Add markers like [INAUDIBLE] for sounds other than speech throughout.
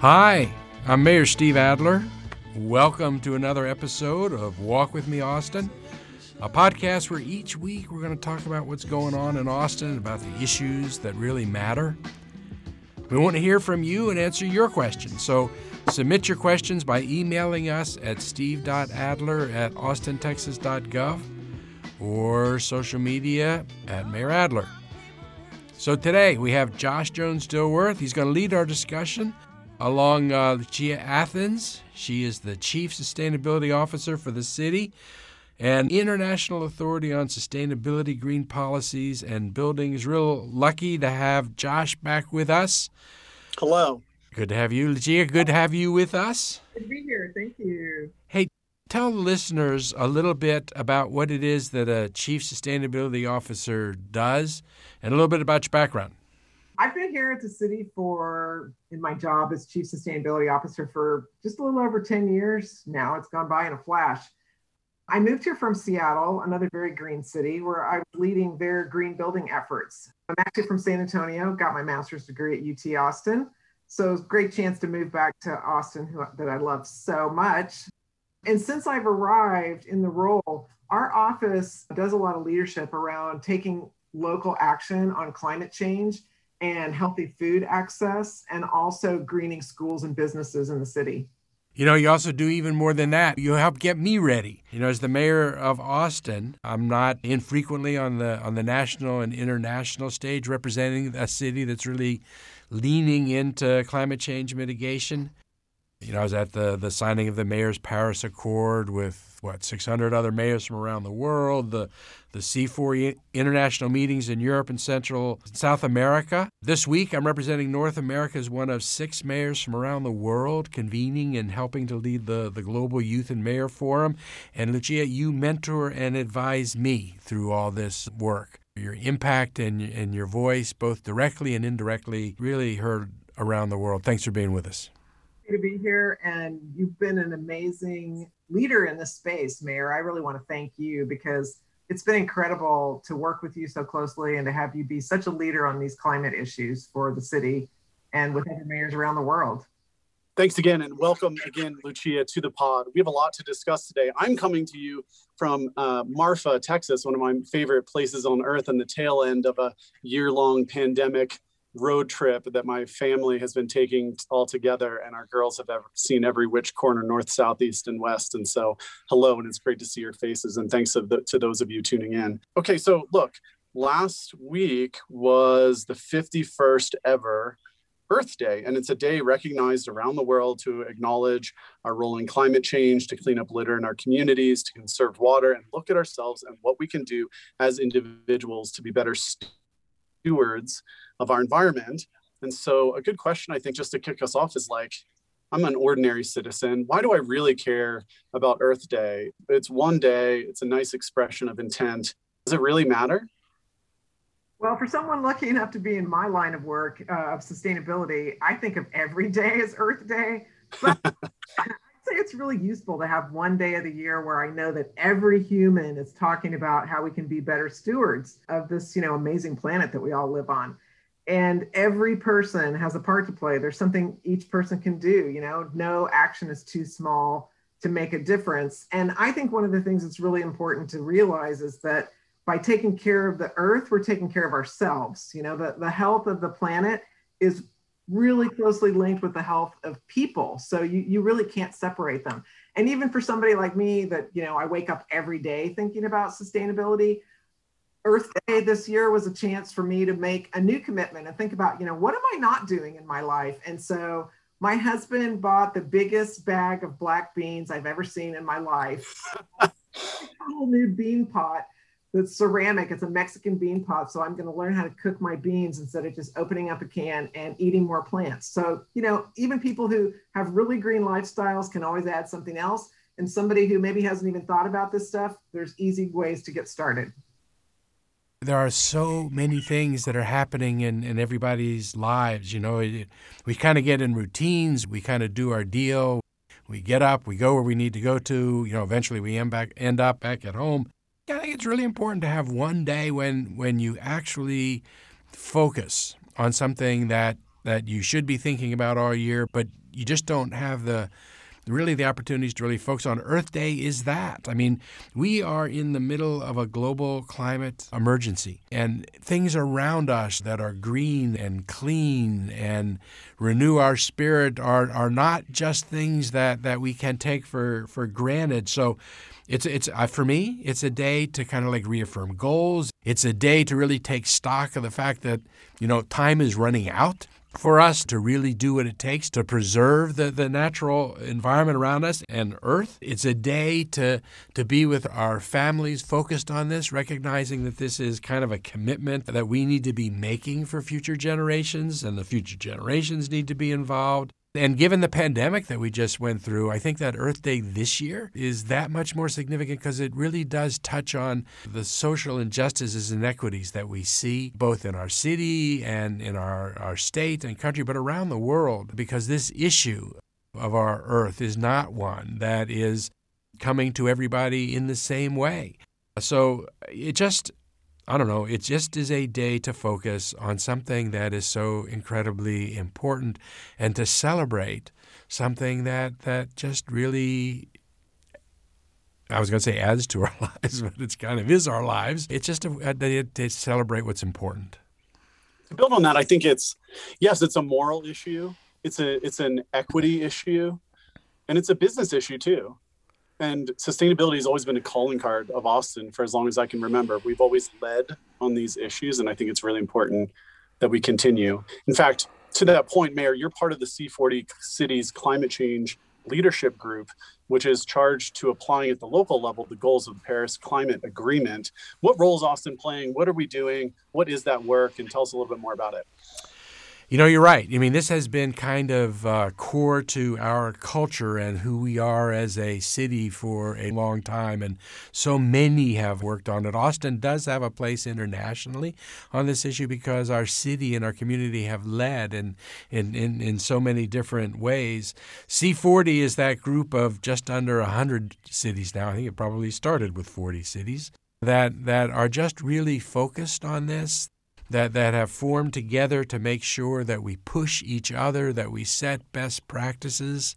Hi, I'm Mayor Steve Adler. Welcome to another episode of Walk With Me Austin, a podcast where each week we're going to talk about what's going on in Austin, about the issues that really matter. We want to hear from you and answer your questions. So submit your questions by emailing us at steve.adler at austintexas.gov or social media at Mayor Adler. So today we have Josh Jones Dilworth. He's going to lead our discussion along uh, Lucia Athens. She is the Chief Sustainability Officer for the city and International Authority on Sustainability, Green Policies, and Buildings. Real lucky to have Josh back with us. Hello. Good to have you, Lucia. Good to have you with us. Good to be here. Thank you. Hey, tell the listeners a little bit about what it is that a Chief Sustainability Officer does and a little bit about your background. I've been here at the city for, in my job as Chief Sustainability Officer for just a little over 10 years now. It's gone by in a flash. I moved here from Seattle, another very green city, where I was leading their green building efforts. I'm actually from San Antonio, got my master's degree at UT Austin. So great chance to move back to Austin, who, that I love so much. And since I've arrived in the role, our office does a lot of leadership around taking local action on climate change and healthy food access, and also greening schools and businesses in the city. You know, you also do even more than that. You help get me ready. You know, as the mayor of Austin, I'm not infrequently on the on the national and international stage representing a city that's really leaning into climate change mitigation. You know, I was at the the signing of the mayor's Paris Accord with what 600 other mayors from around the world, the the C40 international meetings in Europe and Central South America. This week, I'm representing North America as one of six mayors from around the world convening and helping to lead the, the Global Youth and Mayor Forum. And Lucia, you mentor and advise me through all this work. Your impact and, and your voice, both directly and indirectly, really heard around the world. Thanks for being with us to be here and you've been an amazing leader in this space mayor i really want to thank you because it's been incredible to work with you so closely and to have you be such a leader on these climate issues for the city and with other mayors around the world. Thanks again, and welcome again, Lucia, to the pod. We have a lot to discuss today. I'm coming to you from uh, Marfa, Texas, one of my favorite places on earth, and the tail end of a year long pandemic road trip that my family has been taking all together and our girls have ever seen every which corner north south east and west and so hello and it's great to see your faces and thanks the, to those of you tuning in. Okay so look last week was the 51st ever Earth Day, and it's a day recognized around the world to acknowledge our role in climate change, to clean up litter in our communities, to conserve water, and look at ourselves and what we can do as individuals to be better stewards of our environment. And so, a good question, I think, just to kick us off is like, I'm an ordinary citizen. Why do I really care about Earth Day? It's one day, it's a nice expression of intent. Does it really matter? Well, for someone lucky enough to be in my line of work uh, of sustainability, I think of every day as Earth Day. But [LAUGHS] It's really useful to have one day of the year where I know that every human is talking about how we can be better stewards of this, you know, amazing planet that we all live on. And every person has a part to play. There's something each person can do you know? No action is too small to make a difference. And i think one of the things that's really important to realize is that by taking care of the earth we're taking care of ourselves you know? The, the health of the planet is really closely linked with the health of people so you, you really can't separate them and even for somebody like me that you know i wake up every day thinking about sustainability Earth Day this year was a chance for me to make a new commitment and think about, you know, what am I not doing in my life? And so my husband bought the biggest bag of black beans I've ever seen in my life. [LAUGHS] a whole new bean pot that's ceramic. It's a Mexican bean pot. So I'm going to learn how to cook my beans instead of just opening up a can and eating more plants. So, you know, even people who have really green lifestyles can always add something else. And somebody who maybe hasn't even thought about this stuff, there's easy ways to get started there are so many things that are happening in, in everybody's lives. You know, it, we kind of get in routines, we kind of do our deal, we get up, we go where we need to go to. You know, eventually we end back end up back at home. Think it's really important to have one day when when you actually focus on something that that you should be thinking about all year, but you just don't have the really the opportunities to really focus on. Earth Day is that. I mean, we are in the middle of a global climate emergency, and things around us that are green and clean and renew our spirit are, are not just things that, that we can take for, for granted. So, it's it's uh, for me it's a day to kind of like reaffirm goals it's a day to really take stock of the fact that you know time is running out for us to really do what it takes to preserve the, the natural environment around us and earth. It's a day to, to be with our families focused on this, recognizing that this is kind of a commitment that we need to be making for future generations, and the future generations need to be involved. And given the pandemic that we just went through, I think that Earth Day this year is that much more significant because it really does touch on the social injustices and inequities that we see both in our city and in our, our state and country, but around the world, because this issue of our Earth is not one that is coming to everybody in the same way. So it just I don't know, it just is a day to focus on something that is so incredibly important and to celebrate something that, that just really I was going to say adds to our [LAUGHS] lives, but it's kind of is our lives. It's just a, a, to celebrate what's important. To build on that, I think it's yes, it's a moral issue. It's a it's an equity issue, and it's a business issue too and sustainability has always been a calling card of Austin for as long as I can remember. We've always led on these issues, and I think it's really important that we continue. In fact, to that point, Mayor, you're part of the C40 Cities Climate Change Leadership Group, which is charged to applying at the local level the goals of the Paris Climate Agreement. What role is Austin playing? What are we doing? What is that work? And tell us a little bit more about it. You know, you're right. I mean, this has been kind of uh, core to our culture and who we are as a city for a long time, and so many have worked on it. Austin does have a place internationally on this issue because our city and our community have led in, in, in, in so many different ways. C40 is that group of just under 100 cities now. I think it probably started with 40 cities that, that are just really focused on this that, that have formed together to make sure that we push each other, that we set best practices.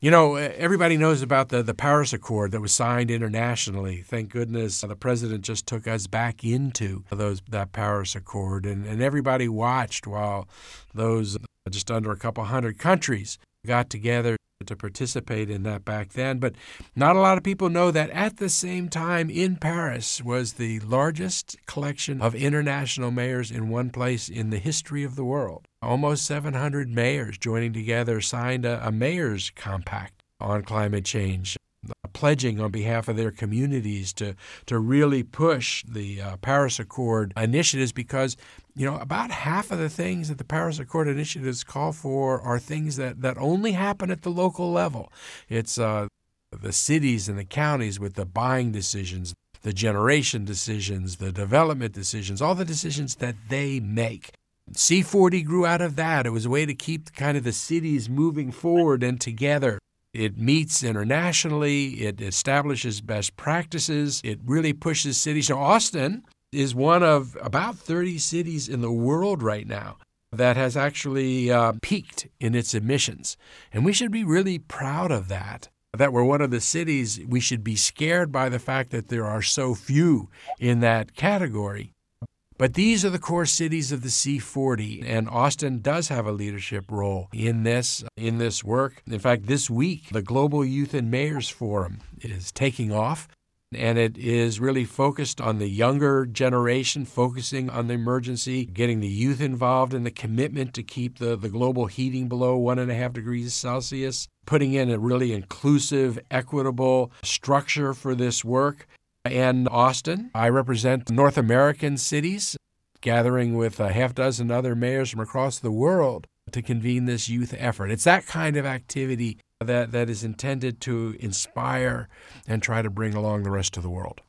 You know, everybody knows about the, the Paris Accord that was signed internationally. Thank goodness the president just took us back into those that Paris Accord, and, and everybody watched while those just under a couple hundred countries got together to participate in that back then. But not a lot of people know that at the same time in Paris was the largest collection of international mayors in one place in the history of the world. Almost 700 mayors joining together signed a, a mayor's compact on climate change pledging on behalf of their communities to, to really push the uh, Paris Accord initiatives because you know, about half of the things that the Paris Accord initiatives call for are things that, that only happen at the local level. It's uh, the cities and the counties with the buying decisions, the generation decisions, the development decisions, all the decisions that they make. C40 grew out of that. It was a way to keep kind of the cities moving forward and together. It meets internationally, it establishes best practices, it really pushes cities. So, Austin is one of about 30 cities in the world right now that has actually uh, peaked in its emissions. And we should be really proud of that. That we're one of the cities, we should be scared by the fact that there are so few in that category. But these are the core cities of the C40, and Austin does have a leadership role in this in this work. In fact, this week the Global Youth and Mayors Forum is taking off and it is really focused on the younger generation, focusing on the emergency, getting the youth involved in the commitment to keep the, the global heating below one and a half degrees Celsius, putting in a really inclusive, equitable structure for this work. And Austin, I represent North American cities, gathering with a half dozen other mayors from across the world to convene this youth effort. It's that kind of activity that, that is intended to inspire and try to bring along the rest of the world.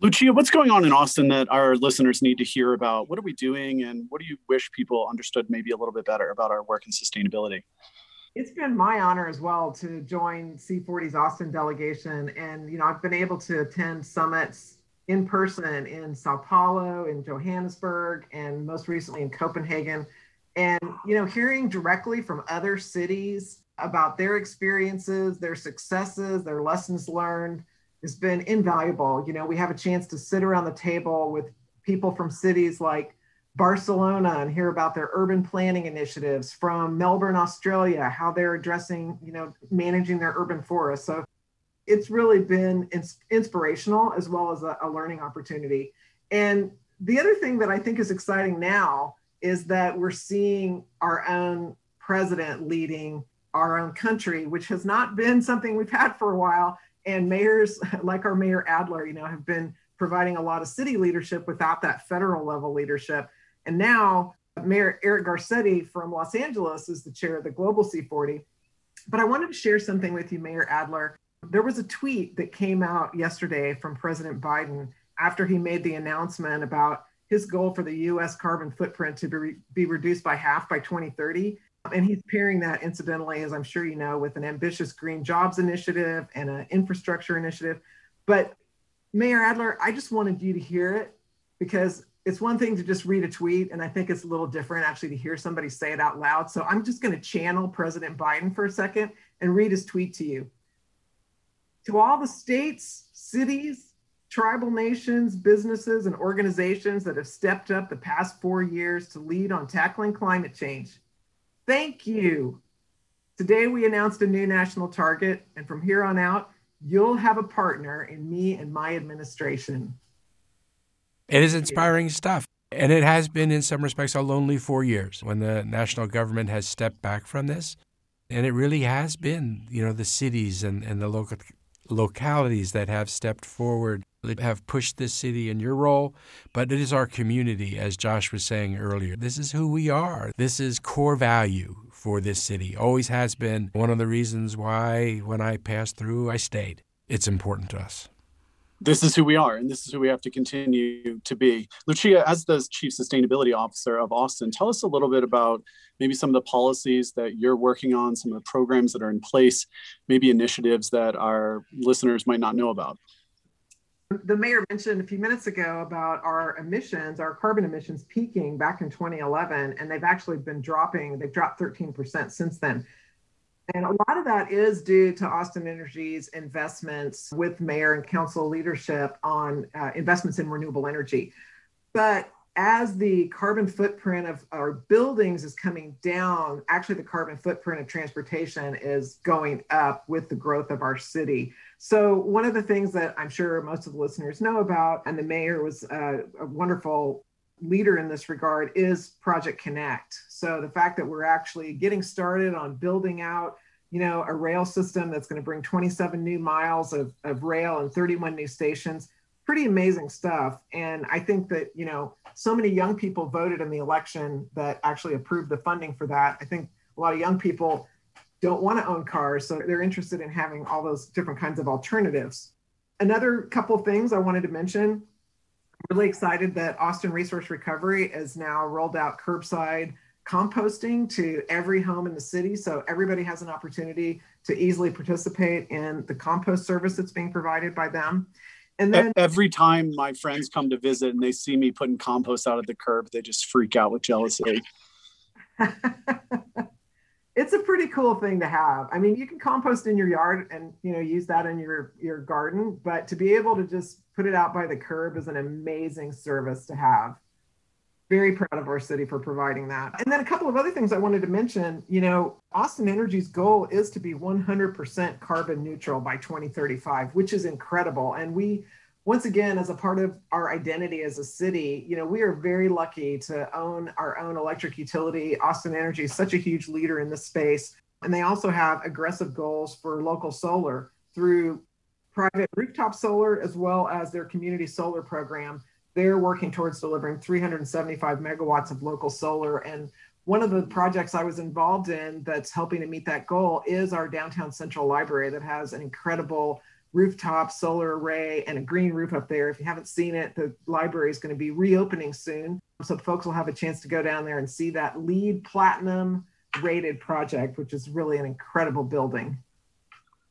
Lucia, what's going on in Austin that our listeners need to hear about? What are we doing, and what do you wish people understood maybe a little bit better about our work in sustainability? It's been my honor as well to join C40's Austin delegation. And, you know, I've been able to attend summits in person in Sao Paulo, in Johannesburg, and most recently in Copenhagen And, you know, hearing directly from other cities about their experiences, their successes, their lessons learned has been invaluable. You know, we have a chance to sit around the table with people from cities like Barcelona and hear about their urban planning initiatives from Melbourne, Australia, how they're addressing, you know, managing their urban forests. So it's really been ins- inspirational as well as a, a learning opportunity. And the other thing that I think is exciting now is that we're seeing our own president leading our own country, which has not been something we've had for a while. And mayors [LAUGHS] like our Mayor Adler, you know, have been providing a lot of city leadership without that federal level leadership. And now Mayor Eric Garcetti from Los Angeles is the chair of the Global C40. But I wanted to share something with you, Mayor Adler. There was a tweet that came out yesterday from President Biden after he made the announcement about his goal for the US carbon footprint to be, be reduced by half by 2030. And he's pairing that, incidentally, as I'm sure you know, with an ambitious green jobs initiative and an infrastructure initiative. But Mayor Adler, I just wanted you to hear it because it's one thing to just read a tweet, and I think it's a little different actually to hear somebody say it out loud. So I'm just going to channel President Biden for a second and read his tweet to you. To all the states, cities, tribal nations, businesses, and organizations that have stepped up the past four years to lead on tackling climate change, thank you. Today, we announced a new national target, and from here on out, you'll have a partner in me and my administration. It is inspiring stuff. And it has been, in some respects, a lonely four years when the national government has stepped back from this. And it really has been, you know, the cities and, and the local localities that have stepped forward, that have pushed this city in your role. But it is our community, as Josh was saying earlier. This is who we are. This is core value for this city. Always has been one of the reasons why, when I passed through, I stayed. It's important to us this is who we are and this is who we have to continue to be. Lucia, as the Chief Sustainability Officer of Austin, tell us a little bit about maybe some of the policies that you're working on, some of the programs that are in place, maybe initiatives that our listeners might not know about. The mayor mentioned a few minutes ago about our emissions, our carbon emissions peaking back in 2011, and they've actually been dropping. They've dropped 13% since then. And a lot of that is due to Austin Energy's investments with mayor and council leadership on uh, investments in renewable energy. But as the carbon footprint of our buildings is coming down, actually the carbon footprint of transportation is going up with the growth of our city. So one of the things that I'm sure most of the listeners know about, and the mayor was uh, a wonderful leader in this regard is Project Connect. So the fact that we're actually getting started on building out, you know, a rail system that's going to bring 27 new miles of, of rail and 31 new stations, pretty amazing stuff. And I think that, you know, so many young people voted in the election that actually approved the funding for that. I think a lot of young people don't want to own cars, so they're interested in having all those different kinds of alternatives. Another couple things I wanted to mention really excited that Austin Resource Recovery has now rolled out curbside composting to every home in the city. So everybody has an opportunity to easily participate in the compost service that's being provided by them. And then every time my friends come to visit and they see me putting compost out at the curb, they just freak out with jealousy. [LAUGHS] it's a pretty cool thing to have. I mean, you can compost in your yard and you know use that in your your garden, but to be able to just put it out by the curb is an amazing service to have. Very proud of our city for providing that. And then a couple of other things I wanted to mention. You know, Austin Energy's goal is to be 100% carbon neutral by 2035, which is incredible. And we once again, as a part of our identity as a city, you know, we are very lucky to own our own electric utility. Austin Energy is such a huge leader in this space. And they also have aggressive goals for local solar through private rooftop solar as well as their community solar program. They're working towards delivering 375 megawatts of local solar. And one of the projects I was involved in that's helping to meet that goal is our downtown central library that has an incredible rooftop solar array and a green roof up there. If you haven't seen it, the library is going to be reopening soon. So folks will have a chance to go down there and see that LEED platinum rated project, which is really an incredible building.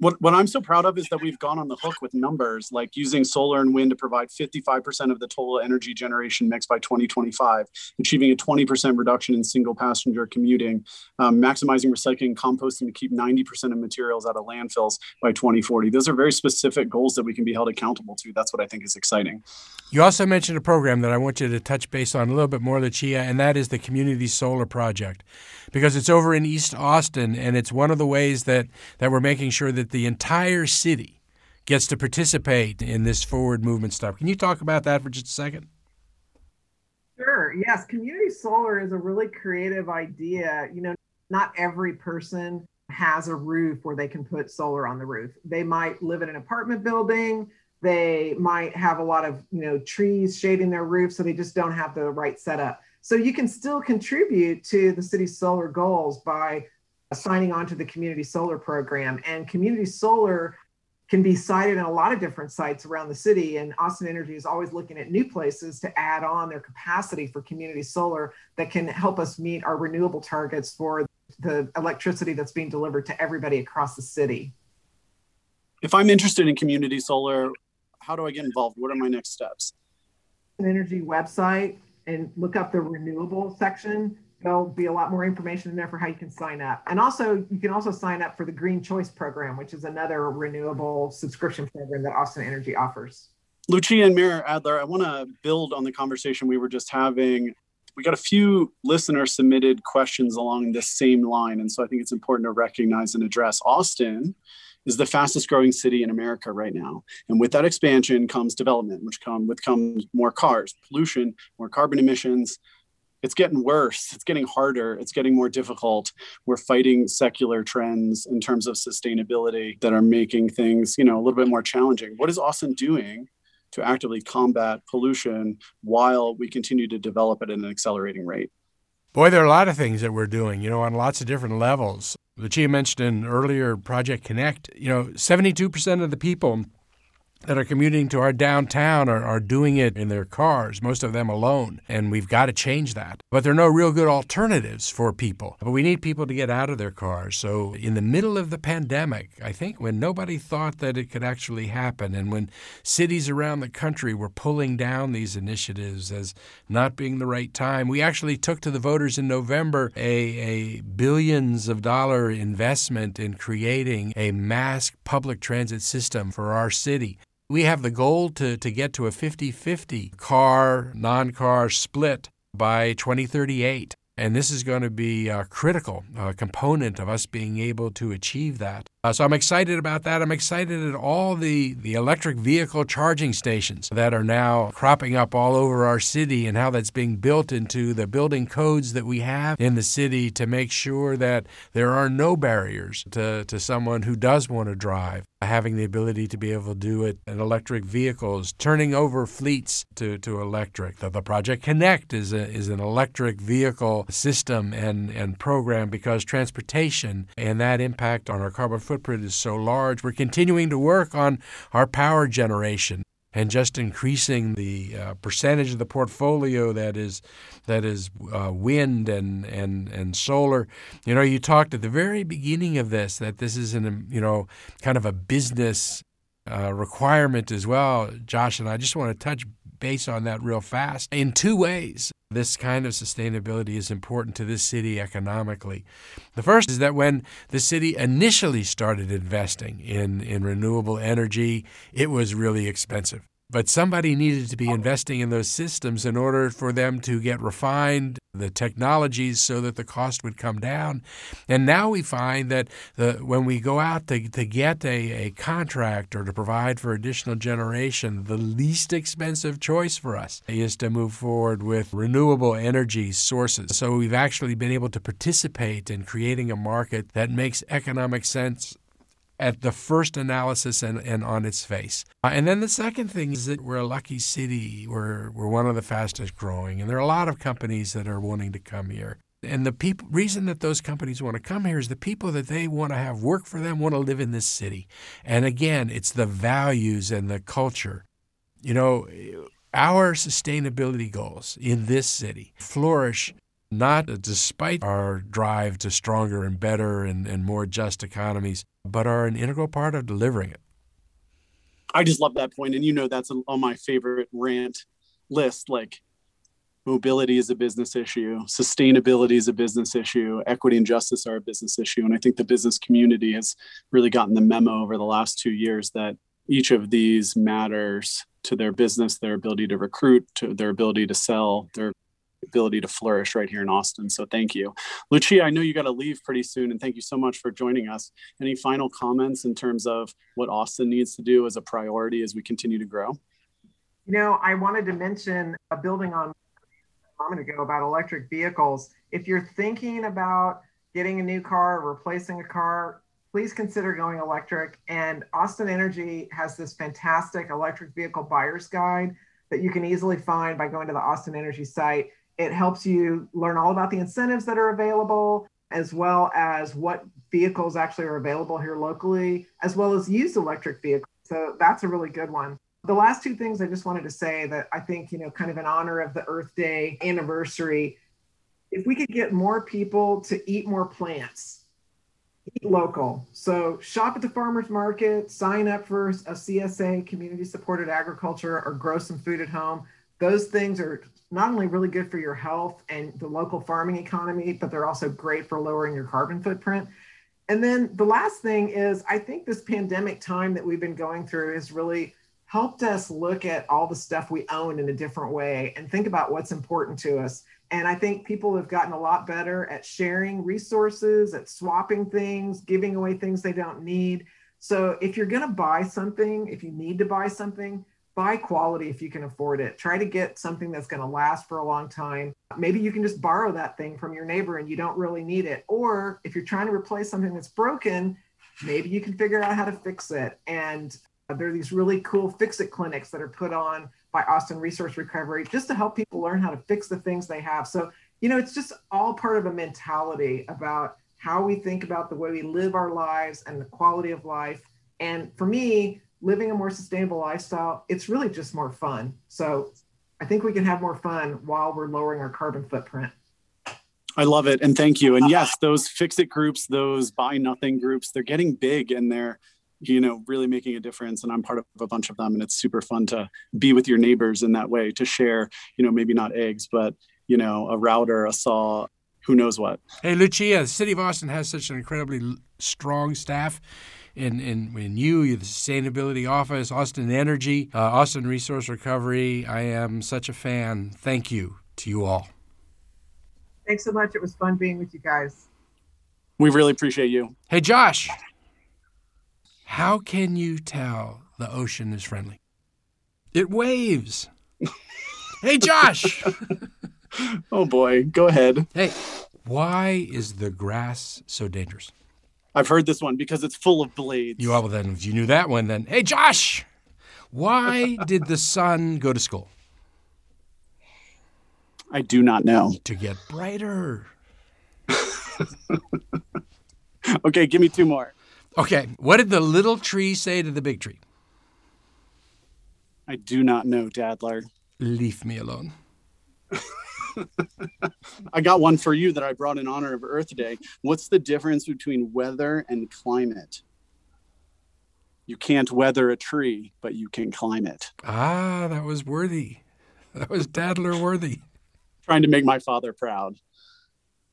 What, what I'm so proud of is that we've gone on the hook with numbers like using solar and wind to provide 55% of the total energy generation mix by 2025, achieving a 20% reduction in single passenger commuting, um, maximizing recycling and composting to keep 90% of materials out of landfills by 2040. Those are very specific goals that we can be held accountable to. That's what I think is exciting. You also mentioned a program that I want you to touch base on a little bit more, Lucia, and that is the Community Solar Project, because it's over in East Austin, and it's one of the ways that, that we're making sure that the entire city gets to participate in this forward movement stuff. Can you talk about that for just a second? Sure. Yes. Community solar is a really creative idea. You know, not every person has a roof where they can put solar on the roof. They might live in an apartment building. They might have a lot of, you know, trees shading their roof, so they just don't have the right setup. So you can still contribute to the city's solar goals by signing on to the community solar program. And community solar can be sited in a lot of different sites around the city. And Austin Energy is always looking at new places to add on their capacity for community solar that can help us meet our renewable targets for the electricity that's being delivered to everybody across the city. If I'm interested in community solar, how do I get involved? What are my next steps? An energy website and look up the renewable section there'll be a lot more information in there for how you can sign up. And also, you can also sign up for the Green Choice Program, which is another renewable subscription program that Austin Energy offers. Lucia and Mayor Adler, I want to build on the conversation we were just having. We got a few listener submitted questions along this same line. And so I think it's important to recognize and address Austin is the fastest growing city in America right now. And with that expansion comes development, which come with comes more cars, pollution, more carbon emissions, it's getting worse. It's getting harder. It's getting more difficult. We're fighting secular trends in terms of sustainability that are making things you know a little bit more challenging. What is austin doing to actively combat pollution while we continue to develop at an accelerating rate? Boy there are a lot of things that we're doing you know on lots of different levels. Lucia mentioned in earlier project connect you know 72% of the people that are commuting to our downtown are, are doing it in their cars, most of them alone. And we've got to change that. But there are no real good alternatives for people. But we need people to get out of their cars. So, in the middle of the pandemic, I think when nobody thought that it could actually happen, and when cities around the country were pulling down these initiatives as not being the right time, we actually took to the voters in November a, a billions of dollar investment in creating a mass public transit system for our city. We have the goal to, to get to a 50 50 car non car split by 2038. And this is going to be a critical uh, component of us being able to achieve that. Uh, so I'm excited about that. I'm excited at all the, the electric vehicle charging stations that are now cropping up all over our city and how that's being built into the building codes that we have in the city to make sure that there are no barriers to, to someone who does want to drive having the ability to be able to do it in electric vehicles, turning over fleets to, to electric. The, the Project Connect is, a, is an electric vehicle system and, and program because transportation and that impact on our carbon footprint is so large. We're continuing to work on our power generation and just increasing the uh, percentage of the portfolio that is that is uh, wind and, and and solar. You know, you talked at the very beginning of this that this is an you know kind of a business uh, requirement as well, Josh. And I just want to touch base on that real fast in two ways. This kind of sustainability is important to this city economically. The first is that when the city initially started investing in, in renewable energy, it was really expensive. But somebody needed to be investing in those systems in order for them to get refined, the technologies, so that the cost would come down. And now we find that the, when we go out to, to get a, a contract or to provide for additional generation, the least expensive choice for us is to move forward with renewable energy sources. So we've actually been able to participate in creating a market that makes economic sense at the first analysis and, and on its face. Uh, and then the second thing is that we're a lucky city. We're, we're one of the fastest growing, and there are a lot of companies that are wanting to come here. And the people, reason that those companies want to come here is the people that they want to have work for them want to live in this city. And again, it's the values and the culture. You know, our sustainability goals in this city flourish not despite our drive to stronger and better and, and more just economies, but are an integral part of delivering it. I just love that point, and you know that's on my favorite rant list. Like mobility is a business issue, sustainability is a business issue, equity and justice are a business issue, and I think the business community has really gotten the memo over the last two years that each of these matters to their business, their ability to recruit, to their ability to sell, their ability to flourish right here in Austin. So thank you. Lucia, I know you got to leave pretty soon, and thank you so much for joining us. Any final comments in terms of what Austin needs to do as a priority as we continue to grow? You know, I wanted to mention a building on a moment ago about electric vehicles. If you're thinking about getting a new car, replacing a car, please consider going electric. And Austin Energy has this fantastic electric vehicle buyer's guide that you can easily find by going to the Austin Energy site. It helps you learn all about the incentives that are available, as well as what vehicles actually are available here locally, as well as used electric vehicles. So that's a really good one. The last two things I just wanted to say that I think, you know, kind of in honor of the Earth Day anniversary, if we could get more people to eat more plants, eat local. So shop at the farmers market, sign up for a CSA, community supported agriculture, or grow some food at home. Those things are not only really good for your health and the local farming economy, but they're also great for lowering your carbon footprint. And then the last thing is, I think this pandemic time that we've been going through has really helped us look at all the stuff we own in a different way and think about what's important to us. And I think people have gotten a lot better at sharing resources, at swapping things, giving away things they don't need. So if you're going to buy something, if you need to buy something, buy quality if you can afford it. Try to get something that's going to last for a long time. Maybe you can just borrow that thing from your neighbor and you don't really need it. Or if you're trying to replace something that's broken, maybe you can figure out how to fix it. And uh, there are these really cool fix it clinics that are put on by Austin Resource Recovery just to help people learn how to fix the things they have. So, you know, it's just all part of a mentality about how we think about the way we live our lives and the quality of life. And for me, living a more sustainable lifestyle, it's really just more fun. So I think we can have more fun while we're lowering our carbon footprint. I love it. And thank you. And yes, those fix it groups, those buy nothing groups, they're getting big and they're, you know, really making a difference. And I'm part of a bunch of them. And it's super fun to be with your neighbors in that way, to share, you know, maybe not eggs, but, you know, a router, a saw, who knows what. Hey, Lucia, the city of Austin has such an incredibly strong staff in, in, in you, the Sustainability Office, Austin Energy, uh, Austin Resource Recovery. I am such a fan. Thank you to you all. Thanks so much. It was fun being with you guys. We really appreciate you. Hey, Josh, how can you tell the ocean is friendly? It waves. [LAUGHS] hey, Josh. oh, boy. Go ahead. Hey, why is the grass so dangerous? I've heard this one because it's full of blades. You well then if you knew that one then. Hey Josh, why [LAUGHS] did the sun go to school? I do not know. To get brighter. [LAUGHS] okay, give me two more. Okay, what did the little tree say to the big tree? I do not know, Dadler. Leave me alone. [LAUGHS] [LAUGHS] I got one for you that I brought in honor of Earth Day. What's the difference between weather and climate? You can't weather a tree, but you can climb it. Ah, that was worthy. That was Dadler worthy. Trying to make my father proud.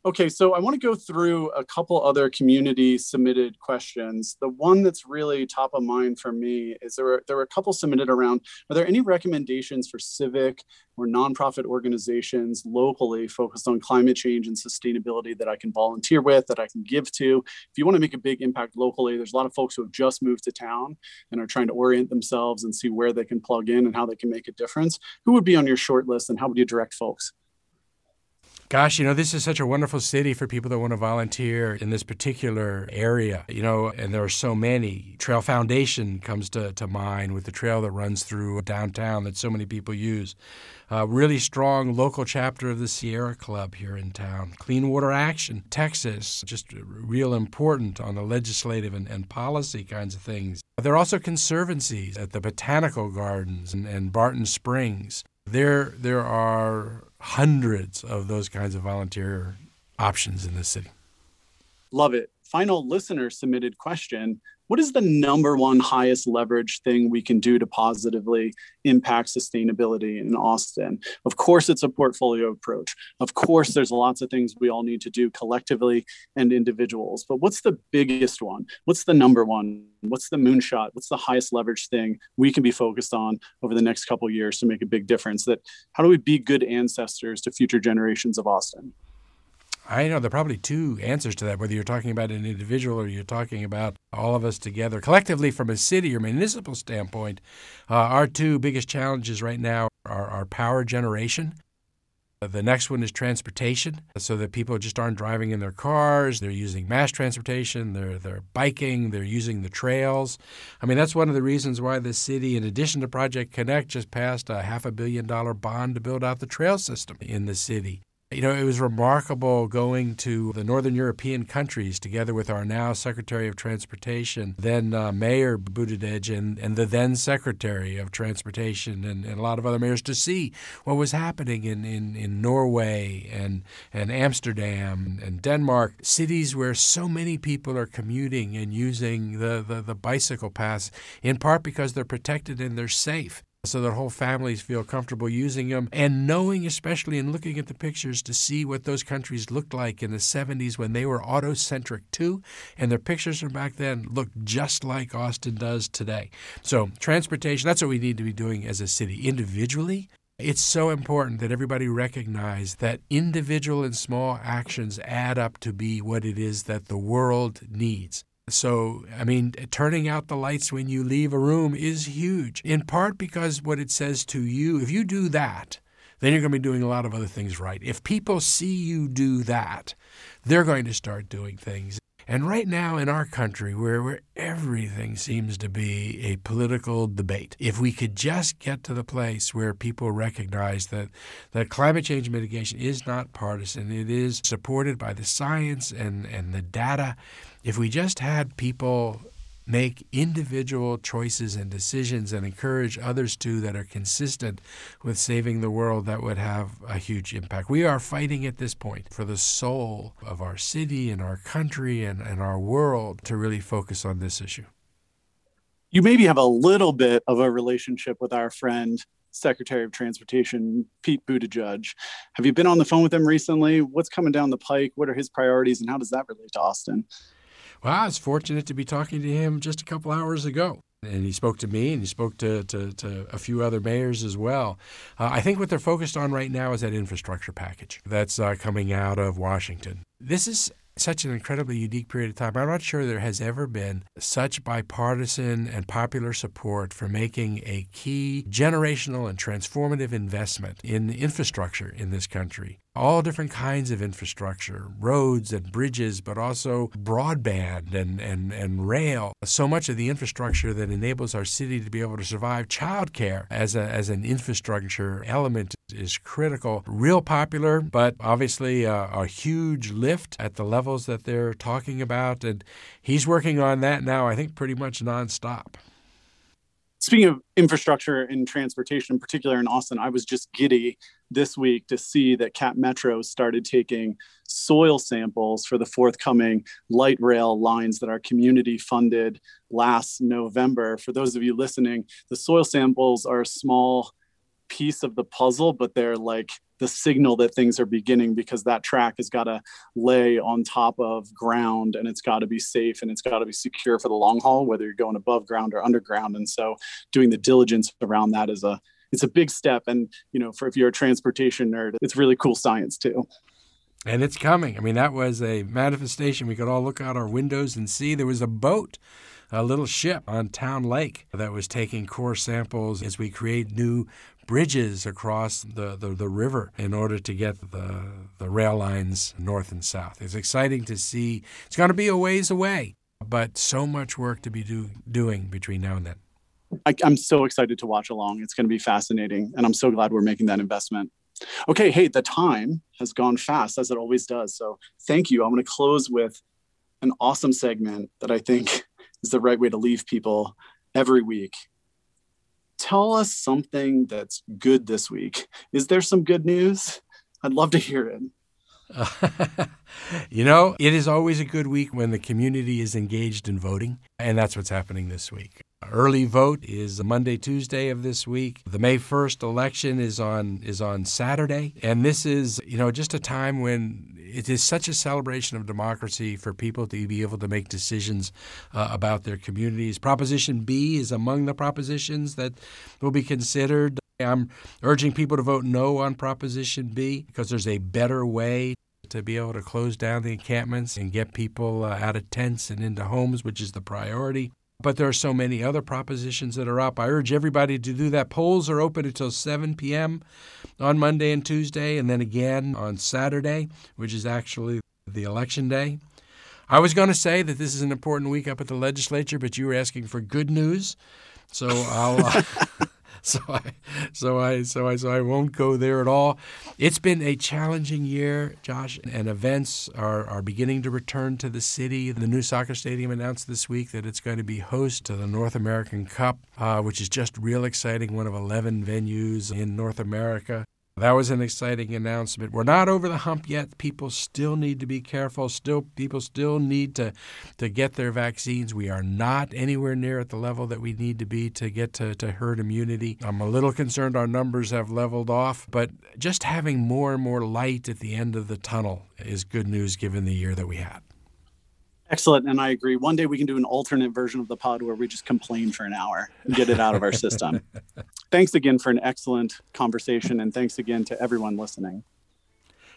Okay, so I want to go through a couple other community submitted questions. The one that's really top of mind for me is there were there were a couple submitted around. Are there any recommendations for civic or nonprofit organizations locally focused on climate change and sustainability that I can volunteer with, that I can give to? If you want to make a big impact locally, there's a lot of folks who have just moved to town and are trying to orient themselves and see where they can plug in and how they can make a difference. Who would be on your short list and how would you direct folks? Gosh, you know, this is such a wonderful city for people that want to volunteer in this particular area, you know, and there are so many. Trail Foundation comes to, to mind with the trail that runs through downtown that so many people use. Really strong local chapter of the Sierra Club here in town. Clean Water Action, Texas, just real important on the legislative and, and policy kinds of things. There are also conservancies at the Botanical Gardens and, and Barton Springs. There, there are hundreds of those kinds of volunteer options in this city. Love it. final listener submitted question what is the number one highest leverage thing we can do to positively impact sustainability in Austin? Of course, it's a portfolio approach. Of course, there's lots of things we all need to do collectively and individuals. But what's the biggest one? What's the number one? What's the moonshot? What's the highest leverage thing we can be focused on over the next couple years to make a big difference? That how do we be good ancestors to future generations of Austin? I know there are probably two answers to that, whether you're talking about an individual or you're talking about all of us together. Collectively, from a city or municipal standpoint, uh, our two biggest challenges right now are, are power generation. The next one is transportation, so that people just aren't driving in their cars. They're using mass transportation. They're they're biking. They're using the trails. I mean, that's one of the reasons why the city, in addition to Project Connect, just passed a half a billion dollar bond to build out the trail system in the city. You know, it was remarkable going to the Northern European countries together with our now Secretary of Transportation, then uh, Mayor Buttigieg, and, and the then Secretary of Transportation, and, and, a lot of other mayors to see what was happening in, in, in Norway and, and Amsterdam and Denmark, cities where so many people are commuting and using the, the, the bicycle paths, in part because they're protected and they're safe so that whole families feel comfortable using them and knowing, especially in looking at the pictures, to see what those countries looked like in the 70s when they were autocentric too. And their pictures from back then look just like Austin does today. So, transportation, that's what we need to be doing as a city. Individually, it's so important that everybody recognize that individual and small actions add up to be what it is that the world needs. So, I mean, turning out the lights when you leave a room is huge, in part because what it says to you, if you do that, then you're going to be doing a lot of other things right. If people see you do that, they're going to start doing things. And right now in our country, where, where everything seems to be a political debate, if we could just get to the place where people recognize that, that climate change mitigation is not partisan, it is supported by the science and, and the data, if we just had people make individual choices and decisions and encourage others to that are consistent with saving the world, that would have a huge impact. We are fighting at this point for the soul of our city and our country and, and our world to really focus on this issue. You maybe have a little bit of a relationship with our friend Secretary of Transportation, Pete Buttigieg. Have you been on the phone with him recently? What's coming down the pike? What are his priorities and how does that relate to Austin? Well, I was fortunate to be talking to him just a couple hours ago. And he spoke to me and he spoke to, to, to a few other mayors as well. Uh, I think what they're focused on right now is that infrastructure package that's uh, coming out of Washington. This is such an incredibly unique period of time. I'm not sure there has ever been such bipartisan and popular support for making a key generational and transformative investment in infrastructure in this country all different kinds of infrastructure, roads and bridges, but also broadband and, and, and rail. So much of the infrastructure that enables our city to be able to survive. Childcare as, a, as an infrastructure element is critical. Real popular, but obviously a, a huge lift at the levels that they're talking about. And he's working on that now, I think, pretty much nonstop. Speaking of infrastructure and transportation, in particular in Austin, I was just giddy this week to see that Cap Metro started taking soil samples for the forthcoming light rail lines that our community funded last November. For those of you listening, the soil samples are a small piece of the puzzle, but they're like the signal that things are beginning because that track has got to lay on top of ground and it's got to be safe and it's got to be secure for the long haul, whether you're going above ground or underground. And so doing the diligence around that is a it's a big step. And you know, for if you're a transportation nerd, it's really cool science too. And it's coming. I mean, that was a manifestation. We could all look out our windows and see there was a boat, a little ship on Town Lake that was taking core samples as we create new bridges across the, the, the, river in order to get the, the rail lines north and south. It's exciting to see. It's going to be a ways away, but so much work to be do, doing between now and then. I, I'm so excited to watch along. It's going to be fascinating. And I'm so glad we're making that investment. Okay, hey, the time has gone fast as it always does. So thank you. I'm going to close with an awesome segment that I think is the right way to leave people every week. Tell us something that's good this week. Is there some good news? I'd love to hear it. [LAUGHS] you know, it is always a good week when the community is engaged in voting, and that's what's happening this week. Early vote is Monday, Tuesday of this week. The May 1st election is on is on Saturday, and this is, you know, just a time when it is such a celebration of democracy for people to be able to make decisions uh, about their communities. Proposition B is among the propositions that will be considered. I'm urging people to vote no on Proposition B because there's a better way to be able to close down the encampments and get people uh, out of tents and into homes, which is the priority. But there are so many other propositions that are up. I urge everybody to do that. Polls are open until 7 p.m. on Monday and Tuesday, and then again on Saturday, which is actually the election day. I was going to say that this is an important week up at the legislature, but you were asking for good news. So I'll. Uh, [LAUGHS] [LAUGHS] so I, so I, so I, so I won't go there at all. It's been a challenging year, Josh, and events are, are beginning to return to the city. The new soccer stadium announced this week that it's going to be host to the North American Cup, uh, which is just real exciting. One of 11 venues in North America. That was an exciting announcement. We're not over the hump yet. People still need to be careful. Still, people still need to, to get their vaccines. We are not anywhere near at the level that we need to be to get to, to herd immunity. I'm a little concerned our numbers have leveled off, but just having more and more light at the end of the tunnel is good news given the year that we had. Excellent. And I agree. One day we can do an alternate version of the pod where we just complain for an hour and get it out of our system. [LAUGHS] thanks again for an excellent conversation. And thanks again to everyone listening.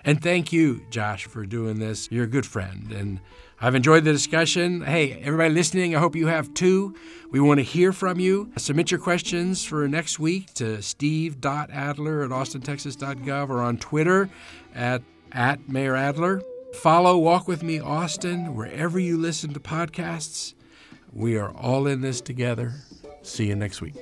And thank you, Josh, for doing this. You're a good friend. And I've enjoyed the discussion. Hey, everybody listening, I hope you have too. We want to hear from you. Submit your questions for next week to steve.adler at austintexas.gov or on Twitter at, at Mayor Adler. Follow Walk With Me Austin wherever you listen to podcasts. We are all in this together. See you next week.